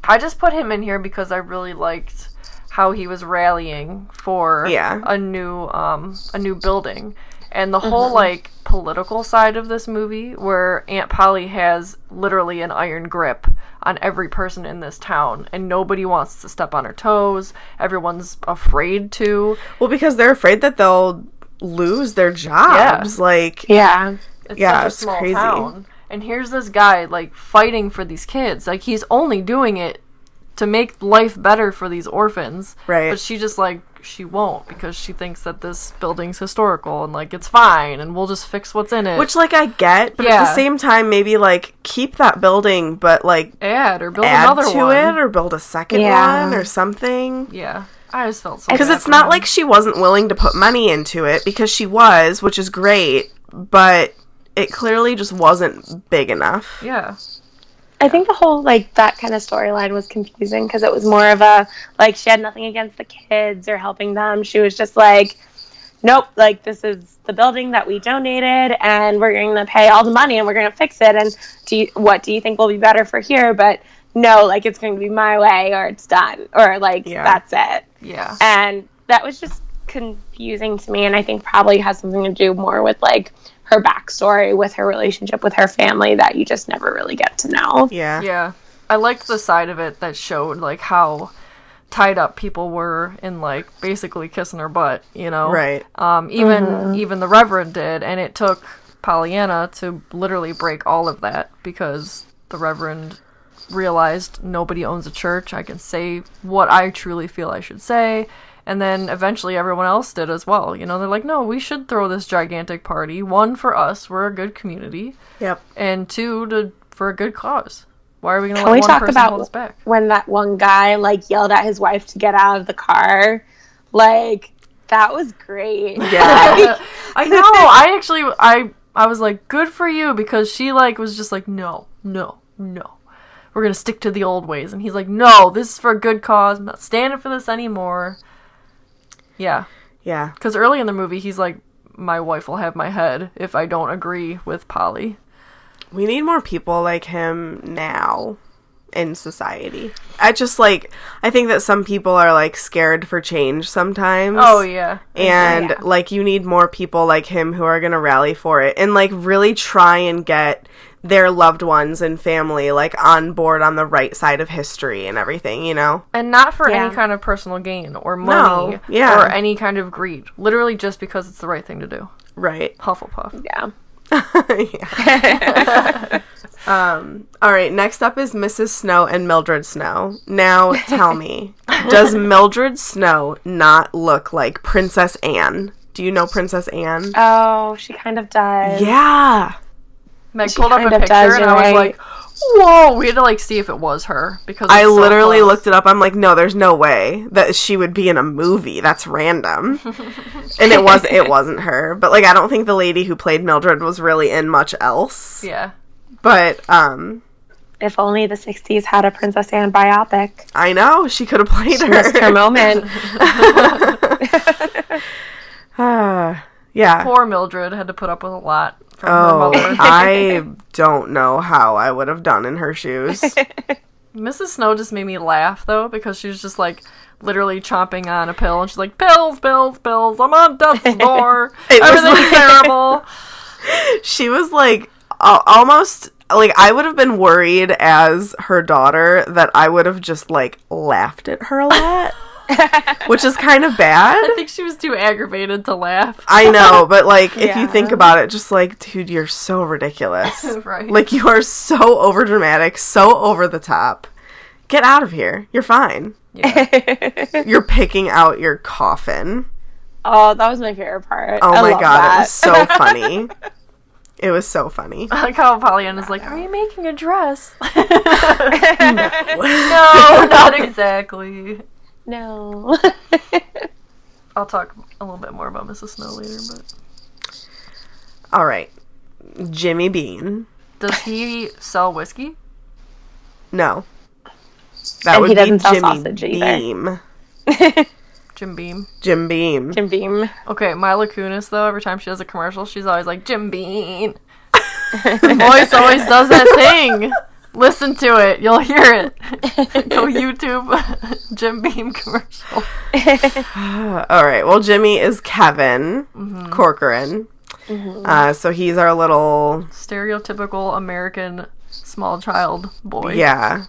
I just put him in here because I really liked how he was rallying for Yeah. a new um a new building. And the whole like political side of this movie where Aunt Polly has literally an iron grip on every person in this town and nobody wants to step on her toes. Everyone's afraid to. Well, because they're afraid that they'll lose their jobs. Like, Yeah. It's Yeah, such a it's small crazy. town. And here's this guy like fighting for these kids. Like he's only doing it to make life better for these orphans. Right. But she just like she won't because she thinks that this building's historical and like it's fine and we'll just fix what's in it. which like I get, but at the same time, maybe like keep that building, but like add or build add another to one. it or build a second Yeah. one or something. Yeah. I just felt so Because it's not him. like she wasn't willing to put money into it because she was, which is great, but it clearly just wasn't big enough. Yeah. I think the whole like that kind of storyline was confusing because it was more of a like she had nothing against the kids or helping them. She was just like, nope, like this is the building that we donated and we're going to pay all the money and we're going to fix it. And do you, what do you think will be better for here? But no, like it's going to be my way or it's done or like Yeah. that's it. Yeah. And that was just confusing to me. And I think probably has something to do more with like her backstory with her relationship with her family that you just never really get to know. Yeah. Yeah. I liked the side of it that showed like how tied up people were in like basically kissing her butt, you know. Right. Um even even the reverend did and it took Pollyanna to literally break all of that because the reverend realized nobody owns a church. I can say what I truly feel I should say. And then eventually everyone else did as well. You know, they're like, no, we should throw this gigantic party. One, for us, we're a good community. Yep. And two, to for a good cause. Why are we going to let we one talk person about hold us back? when that one guy like yelled at his wife to get out of the car? Like that was great. Yeah. [laughs] I know. I actually, I, I was like, good for you because she like was just like, no, no, no. We're gonna stick to the old ways, and he's like, no, this is for a good cause. I'm not standing for this anymore. Yeah, yeah. because early in the movie, he's like, my wife will have my head if I don't agree with Polly. We need more people like him now in society. I just like I think that some people are like scared for change sometimes. Oh yeah, And Yeah. like you need more people like him who are going to rally for it and like really try and get their loved ones and family like on board on the right side of history and everything, you know? and not for Yeah. any kind of personal gain or money No, yeah. or any kind of greed. Literally just because it's the right thing to do. Right. Hufflepuff. Yeah. [laughs] Yeah. um, all right, next up is Mrs. Snow and Mildred Snow. Now, tell me, [laughs] does Mildred Snow not look like Princess Anne? Do you know Princess Anne? Oh, she kind of does. yeah. Meg She pulled up a picture does, and I was right. like, "Whoa!" We had to like see if it was her because I so literally close. looked it up. I'm like, no, there's no way that she would be in a movie. That's random. [laughs] and it was it wasn't her. But like I don't think the lady who played Mildred was really in much else. Yeah, But um If only the 60s had a Princess Anne biopic. I know she could have played She missed her her. moment. Ah, [laughs] [laughs] [sighs] [sighs] yeah. poor Mildred had to put up with a lot from her Oh, mother. [laughs] I [laughs] don't know how I would have done in her shoes. [laughs] Mrs. Snow just made me laugh though because she was just like literally chomping on a pill and she's like, "Pills, pills, pills! I'm on death's door. It was Everything's like- terrible." she was like al- almost like I would have been worried as her daughter that I would have just like laughed at her a lot, [laughs] which is kind of bad. I think she was too aggravated to laugh. I know, but like if you think about it, just like, dude, you're so ridiculous. [laughs] right. Like you are so over dramatic, so over the top. Get out of here. You're fine. Yeah. You're picking out your coffin. oh, that was my favorite part. Oh I my love god, that. it was so [laughs] funny. It was so funny. I like how Pollyanna's like, "Are you making a dress?" no, not exactly. No. [laughs] I'll talk a little bit more about Mrs. Snow later, but All right. Jimmy Bean. does he sell whiskey? No. That And would he be doesn't sell Jimmy sausage. Beam. [laughs] Jim Beam. Jim Beam. Jim Beam. Okay, Mila Kunis though, every time she does a commercial, she's always like Jim Beam. [laughs] Voice always does that thing. Listen to it, you'll hear it. [laughs] Go YouTube [laughs] Jim Beam commercial. [laughs] All right. Well, Jimmy is Kevin Mm-hmm. Corcoran. Uh, so he's our little Stereotypical American small child boy. yeah,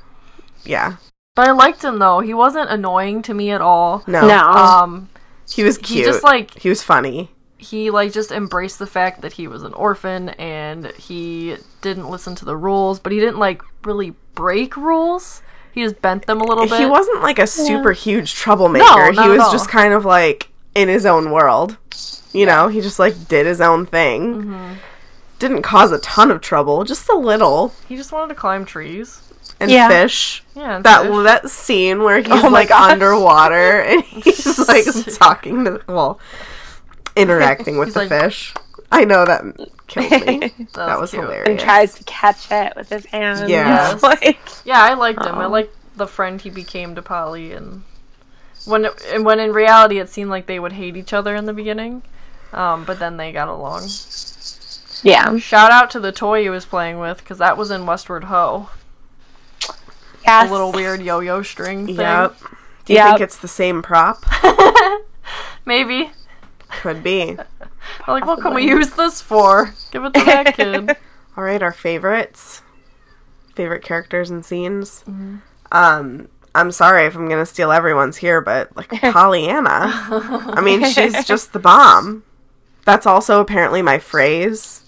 yeah. But I liked him though. He wasn't annoying to me at all. No, No. Um, he was cute. he just like he was funny. He like just embraced the fact that he was an orphan and he didn't listen to the rules, but he didn't like really break rules. He just bent them a little bit. He wasn't like a super huge troublemaker. No, not he at was all. just kind of like in his own world. You know, he just like did his own thing. Mm-hmm. Didn't cause a ton of trouble, just a little. He just wanted to climb trees. And Yeah. fish. Yeah, and That fish. that scene where he's Oh like gosh. underwater and he's like [laughs] talking to well interacting [laughs] with the like- fish. I know that killed me. [laughs] That that was cute. hilarious. and tries to catch it with his hands. Yeah. [laughs] Like Yeah, I liked him. I Aw. liked the friend he became to Polly, and when it, and when in reality it seemed like they would hate each other in the beginning, um, but then they got along. yeah. Shout out to the toy he was playing with because that was in Westward Ho, Yes. a little weird yo-yo string thing. Yep. Do you Yep. think it's the same prop? Maybe. Could be. [laughs] I'm like, what can we use this for? Give it to that [laughs] kid. All right, our favorites, favorite characters and scenes. Mm-hmm. Um, I'm sorry if I'm gonna steal everyone's here, but like [laughs] Pollyanna. I mean, she's just the bomb. That's also apparently my phrase.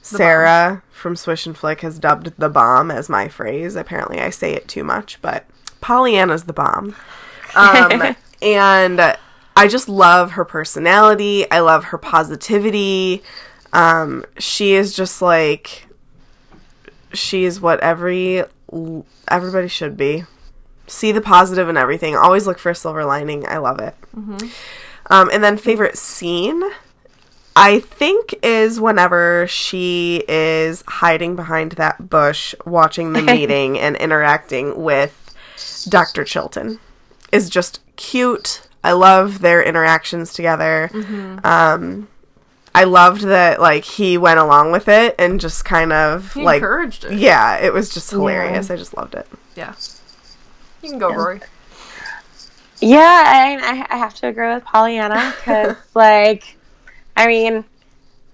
Sarah from Swish and Flick has dubbed the bomb as my phrase. Apparently, I say it too much, but Pollyanna's the bomb. Um, and I just love her personality. I love her positivity. Um, she is just like she is what every everybody should be. See the positive in everything. Always look for a silver lining. I love it. Um, and then favorite scene, I think, is whenever she is hiding behind that bush, watching the [laughs] meeting and interacting with Dr. Chilton. Is just cute. I love their interactions together. Um, I loved that like he went along with it and just kind of He like encouraged it. yeah, it was just hilarious. I just loved it. Yeah. You can go, Rory. Yeah, I, I I have to agree with Pollyanna because, [laughs] like, I mean,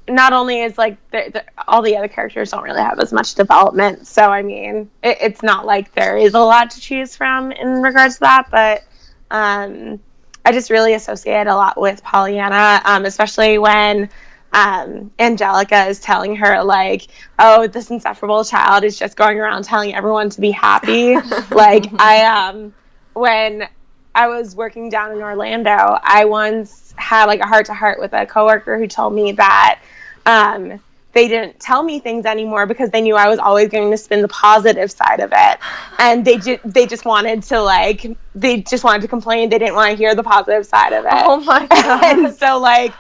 not only is like the, the, all the other characters don't really have as much development, so I mean, it, it's not like there is a lot to choose from in regards to that, but um, I just really associate a lot with Pollyanna, um, especially when um, Angelica is telling her like, "Oh, this insufferable child is just going around telling everyone to be happy." [laughs] like I um when I was working down in Orlando, I once had like a heart to heart with a coworker who told me that um they didn't tell me things anymore because they knew I was always going to spin the positive side of it, and they just they just wanted to like they just wanted to complain. They didn't want to hear the positive side of it. Oh my [laughs] god. and so like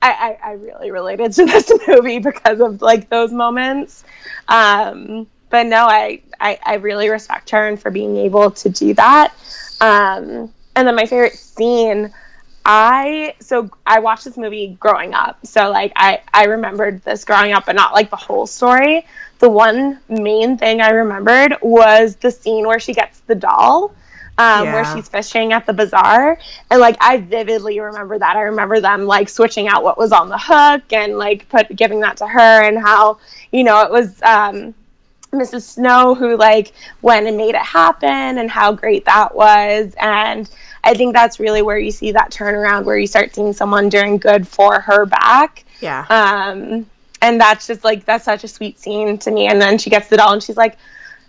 I, I, I really related to [laughs] this movie because of like those moments. Um, but no, I, I I really respect her and for being able to do that. Um, and then my favorite scene. I so I watched this movie growing up, so like I I remembered this growing up, but not like the whole story. The one main thing I remembered was the scene where she gets the doll, um, where she's fishing at the bazaar, and like I vividly remember that. I remember them like switching out what was on the hook and like put giving that to her, and how you know it was um, Mrs. Snow who like went and made it happen, and how great that was, and I think that's really where you see that turnaround, where you start seeing someone doing good for her back. Yeah. Um, and that's just like that's such a sweet scene to me. And then she gets the doll, and she's like,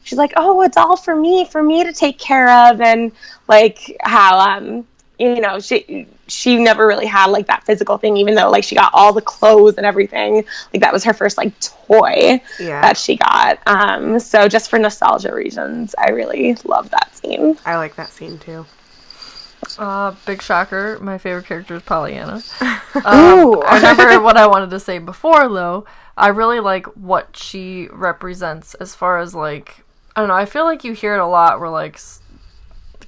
she's like, oh, it's all for me, for me to take care of, and like how um, you know, she she never really had like that physical thing, even though like she got all the clothes and everything. Like that was her first like toy Yeah. that she got. Um, so just for nostalgia reasons, I really love that scene. I like that scene too. Uh, big shocker. My favorite character is Pollyanna. [laughs] Um, I remember what I wanted to say before, though. I really like what she represents as far as like I don't know. I feel like you hear it a lot where like s-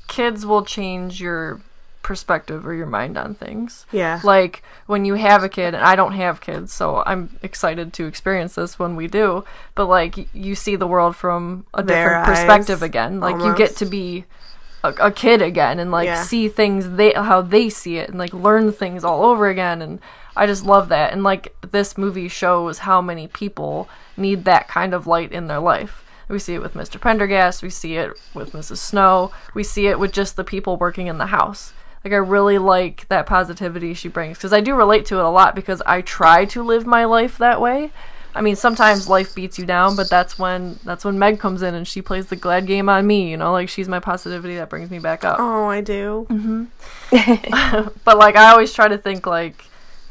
kids will change your perspective or your mind on things. Yeah. Like when you have a kid, and I don't have kids, so I'm excited to experience this when we do. But like y- you see the world from a Their different perspective eyes, again. Like you get to be a, a kid again and like Yeah. see things they how they see it and like learn things all over again. And I just love that. And like this movie shows how many people need that kind of light in their life. We see it with Mr. Pendergast. We see it with Mrs. Snow. We see it with just the people working in the house. Like I really like that positivity she brings because I do relate to it a lot because I try to live my life that way. I mean, sometimes life beats you down, but that's when that's when Meg comes in and she plays the glad game on me. You know, like she's my positivity that brings me back up. Oh, I do. [laughs] [laughs] But like I always try to think like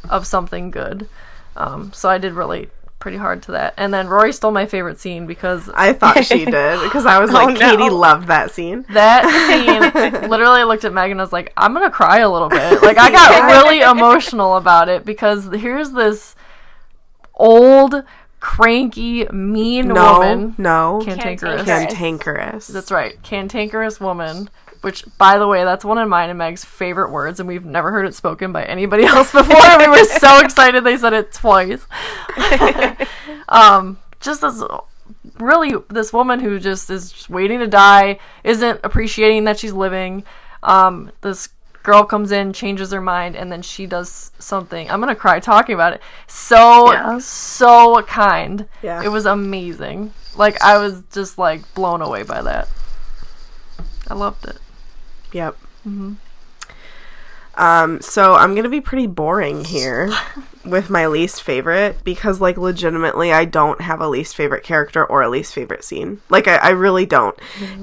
of something good. Um, so I did relate pretty hard to that. And then Rory stole my favorite scene because I thought she [laughs] did because I was Oh, like, no. Katie loved that scene. that scene literally I looked at Meg and I was like, I'm gonna cry a little bit. Like I got really emotional about it because here's this old, cranky, mean No, woman. no, Cantankerous. Cantankerous. That's right, cantankerous woman. Which, by the way, that's one of mine and Meg's favorite words, and we've never heard it spoken by anybody [laughs] else before. we were so [laughs] excited they said it twice. [laughs] um, just this really this woman who just is just waiting to die, isn't appreciating that she's living. Um, this girl comes in, changes her mind, and then she does something. I'm gonna cry talking about it. So Yeah. so kind. Yeah. It was amazing. Like I was just like blown away by that. I loved it. Yep. Mm-hmm. Um, so I'm gonna be pretty boring here [laughs] with my least favorite because, like, legitimately, I don't have a least favorite character or a least favorite scene. Like, I, I really don't.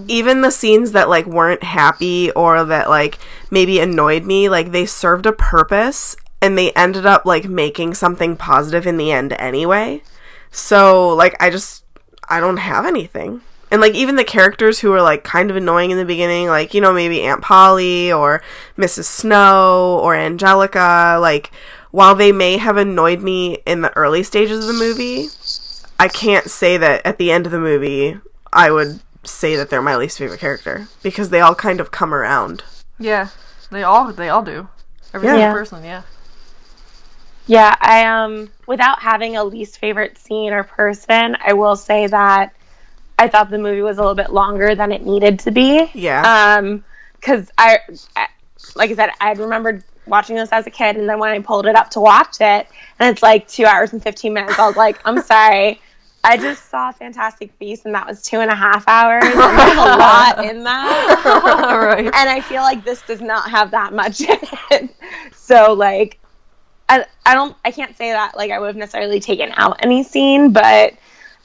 Even the scenes that like weren't happy or that like maybe annoyed me, like they served a purpose and they ended up like making something positive in the end anyway. So, like, I just I don't have anything. And like even the characters who were like kind of annoying in the beginning, like, you know, maybe Aunt Polly or Mrs. Snow or Angelica, like while they may have annoyed me in the early stages of the movie, I can't say that at the end of the movie I would say that they're my least favorite character because they all kind of come around. Yeah, they all they all do. Every Yeah. single person, yeah. Yeah, I um without having a least favorite scene or person, I will say that I thought the movie was a little bit longer than it needed to be. Yeah. Um cuz I, I like I said I remembered watching this as a kid and then when I pulled it up to watch it and it's like 2 hours and 15 minutes, I was like, I'm [laughs] sorry. I just saw Fantastic Beasts and that was two and a half hours. And there's a [laughs] lot in that [laughs] right. and I feel like this does not have that much in it. So like I, I don't I can't say that like I would have necessarily taken out any scene, but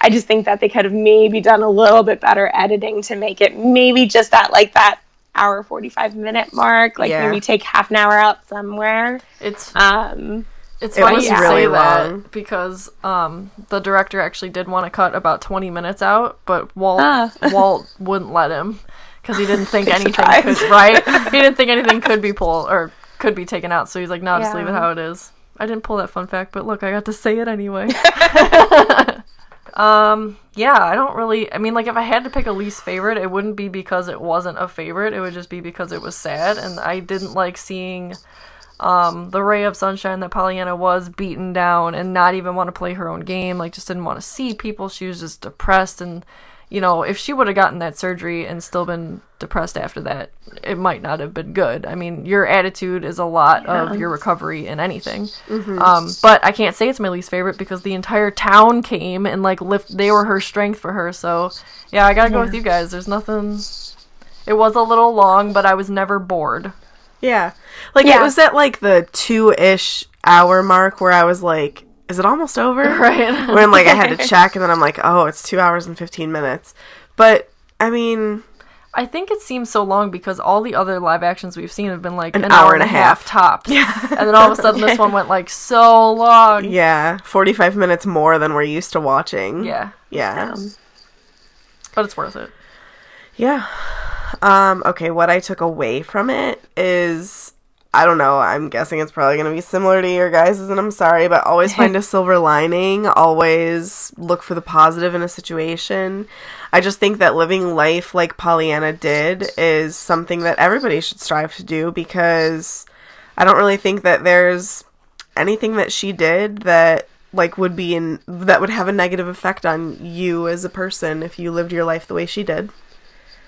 I just think that they could have maybe done a little bit better editing to make it maybe just at like that hour 45 minute mark like Yeah. maybe take half an hour out somewhere It's um It's It funny was you really say long. that because um, the director actually did want to cut about 20 minutes out, but Walt Ah. [laughs] Walt wouldn't let him because he didn't think [laughs] anything could right. He didn't think anything could be pulled or could be taken out, so he's like, "No, just leave it how it is." I didn't pull that fun fact, but look, I got to say it anyway. [laughs] um, yeah, I don't really. I mean, like, if I had to pick a least favorite, it wouldn't be because it wasn't a favorite. It would just be because it was sad, and I didn't like seeing um, the ray of sunshine that Pollyanna was beaten down and not even want to play her own game. Like, just didn't want to see people. She was just depressed. And, you know, if she would have gotten that surgery and still been depressed after that, it might not have been good. I mean, your attitude is a lot of your recovery in anything. Um, but I can't say it's my least favorite because the entire town came and, like, lift, they were her strength for her. So, yeah, I gotta go with you guys. There's nothing. It was a little long, but I was never bored. Yeah. Like it was at like the two ish hour mark where I was like, is it almost over? [laughs] Right. when like I had to [laughs] check and then I'm like, oh, it's two hours and fifteen minutes. But I mean, I think it seems so long because all the other live actions we've seen have been like An an, hour hour and a a half, tops. Yeah. And then all of a sudden this [laughs] one went like so long. yeah, forty five minutes more than we're used to watching. Yeah. Yeah. um, But it's worth it. Yeah. Um, okay, what I took away from it is I don't know, I'm guessing it's probably gonna be similar to your guys' and I'm sorry, but always [laughs] find a silver lining, always look for the positive in a situation. I just think that living life like Pollyanna did is something that everybody should strive to do because I don't really think that there's anything that she did that like would be in that would have a negative effect on you as a person if you lived your life the way she did.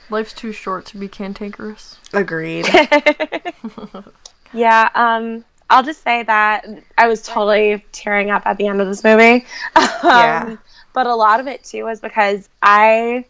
Life's too short to be cantankerous. Agreed. [laughs] [laughs] yeah um I'll just say that I was totally tearing up at the end of this movie. [laughs] Yeah. um, but a lot of it too was because I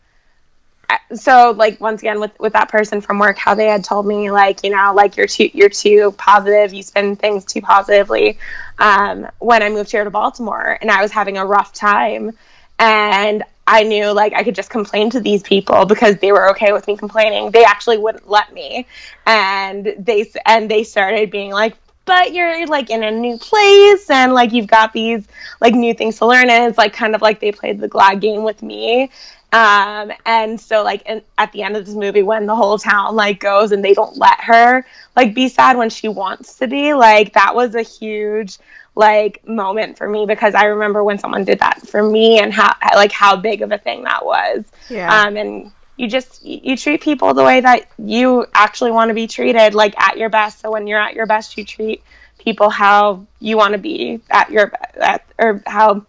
I- so like once again with with that person from work how they had told me like you know like you're too you're too positive you spin things too positively um when i moved here to baltimore and i was having a rough time and i knew like i could just complain to these people because they were okay with me complaining. They actually wouldn't let me. And they and they started being like but you're like in a new place and like you've got these like new things to learn and it's like kind of like they played the glad game with me um and so like in, at the end of this movie when the whole town like goes and they don't let her like be sad when she wants to be like that was a huge like moment for me because i remember when someone did that for me and how like how big of a thing that was Yeah. um and you just you you treat people the way that you actually want to be treated like at your best so when you're at your best you treat people how you want to be at your at or how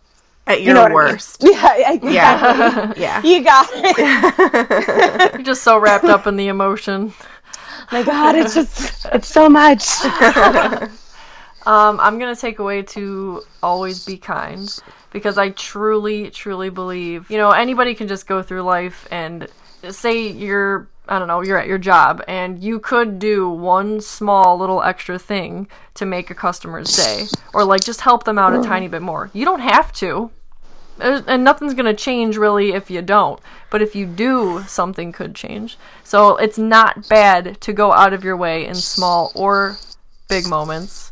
At you your know what I mean. worst. [laughs] yeah exactly. Yeah. Yeah. you got [laughs] it You're just so wrapped up in the emotion. my god it's just it's so much [laughs] Um, I'm gonna take away to always be kind because I truly, truly believe you know anybody can just go through life and say you're I don't know you're at your job and you could do one small little extra thing to make a customer's day or like just help them out a tiny bit more. You don't have to. And nothing's gonna change really if you don't. But if you do, something could change. So it's not bad to go out of your way in small or big moments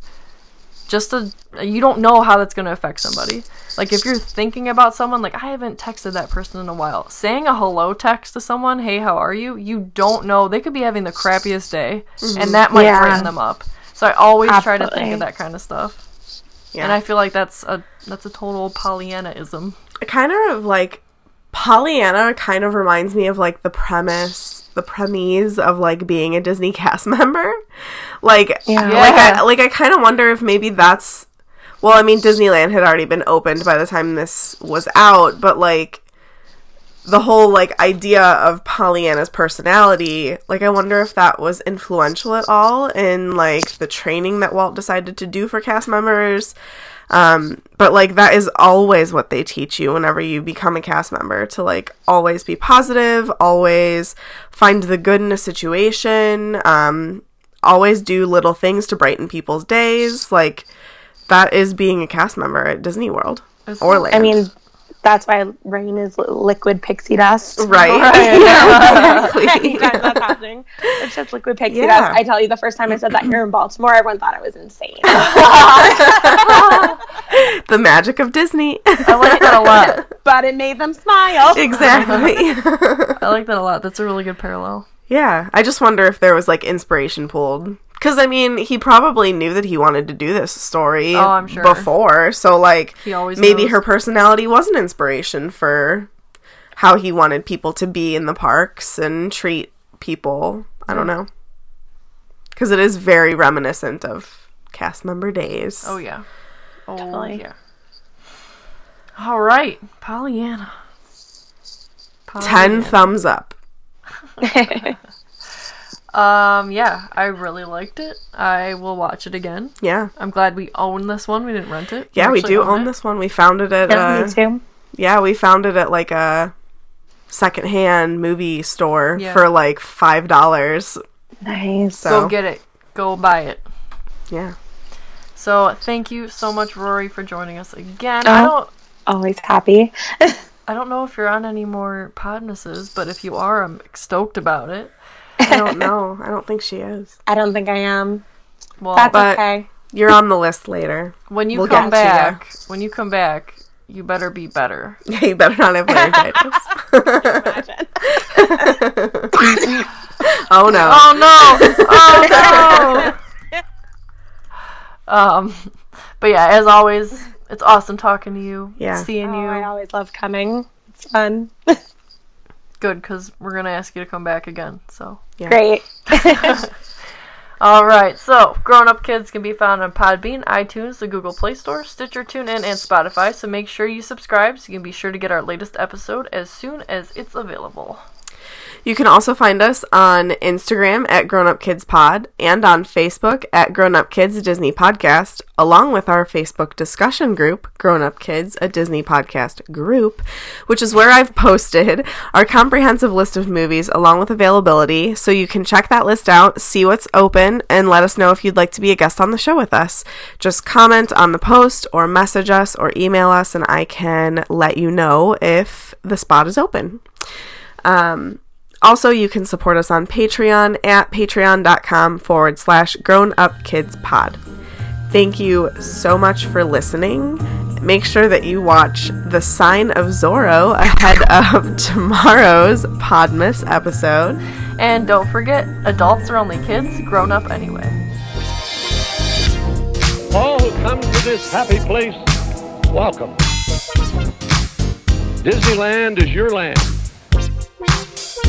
just to you don't know how that's going to affect somebody like if you're thinking about someone like i haven't texted that person in a while saying a hello text to someone hey how are you you don't know they could be having the crappiest day and mm-hmm. that might Yeah. brighten them up so i always try to think of that kind of stuff Yeah. and i feel like that's a that's a total pollyannaism kind of like Pollyanna kind of reminds me of like the premise, the premise of like being a Disney cast [laughs] member. Like, Yeah. like I like I kind of wonder if maybe that's. Well, I mean, Disneyland had already been opened by the time this was out, but like the whole like idea of Pollyanna's personality, like I wonder if that was influential at all in like the training that Walt decided to do for cast members. Um, but like that is always what they teach you whenever you become a cast member to like always be positive, always find the good in a situation, um, always do little things to brighten people's days. Like that is being a cast member at Disney World It's- or Land. I mean, that's why rain is liquid pixie dust. right? Right. [laughs] [laughs] yeah, exactly. [laughs] Anytime that's happening, it's just liquid pixie Yeah. dust. I tell you, the first time I said that here in Baltimore, everyone thought I was insane. the magic of Disney. I like that a lot. but it made them smile. exactly. I like that a lot. That's a really good parallel. yeah, I just wonder if there was like inspiration pulled. Because, I mean, he probably knew that he wanted to do this story Oh, I'm sure. before. So, like, He always maybe knows. her personality was an inspiration for how he wanted people to be in the parks and treat people. I don't hmm. know. Because it is very reminiscent of cast member days. Oh yeah. Oh Definitely. yeah. All right, Pollyanna. 10 thumbs up. [laughs] Um, yeah, I really liked it. I will watch it again. Yeah. I'm glad we own this one. We didn't rent it. Yeah, we actually do own it. this one. We found it at Yeah, uh, me too. yeah, we found it at like a secondhand movie store Yeah. for like five dollars. Nice. So Go get it. Go buy it. yeah, So thank you so much, Rory, for joining us again. I Oh. don't. Always happy. [laughs] I don't know if you're on any more podnesses, but if you are, I'm stoked about it. I don't know. I don't think she is. [laughs] I don't think I am. Well, That's but- okay. You're on the list later. when you we'll come get to ya. back, when you come back, you better be better. Yeah, [laughs] you better not have laryngitis. [laughs] Imagine. oh no. Oh no! Oh no! um, but yeah, as always, it's awesome talking to you. Yeah. seeing Oh, you. I always love coming. It's fun. Good, because we're gonna ask you to come back again. So. Great. [laughs] All right, so Grown Up Kids can be found on Podbean, iTunes, the Google Play Store, Stitcher, TuneIn, and Spotify. So make sure you subscribe so you can be sure to get our latest episode as soon as it's available. You can also find us on Instagram at Grown Up Kids Pod and on Facebook at Grown Up Kids Disney Podcast, along with our Facebook discussion group, Grown Up Kids, a Disney Podcast group, which is where I've posted our comprehensive list of movies along with availability. So you can check that list out, see what's open, and let us know if you'd like to be a guest on the show with us. Just comment on the post or message us or email us, and I can let you know if the spot is open. Um, also, you can support us on Patreon at patreon.com forward slash grown up kids pod. Thank you so much for listening. Make sure that you watch The Sign of Zorro ahead [laughs] of tomorrow's Podmas episode. And don't forget, adults are only kids, grown up anyway. All who come to this happy place, welcome. Disneyland is your land.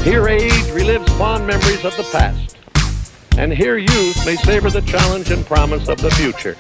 Here age relives fond memories of the past. And here youth may savor the challenge and promise of the future.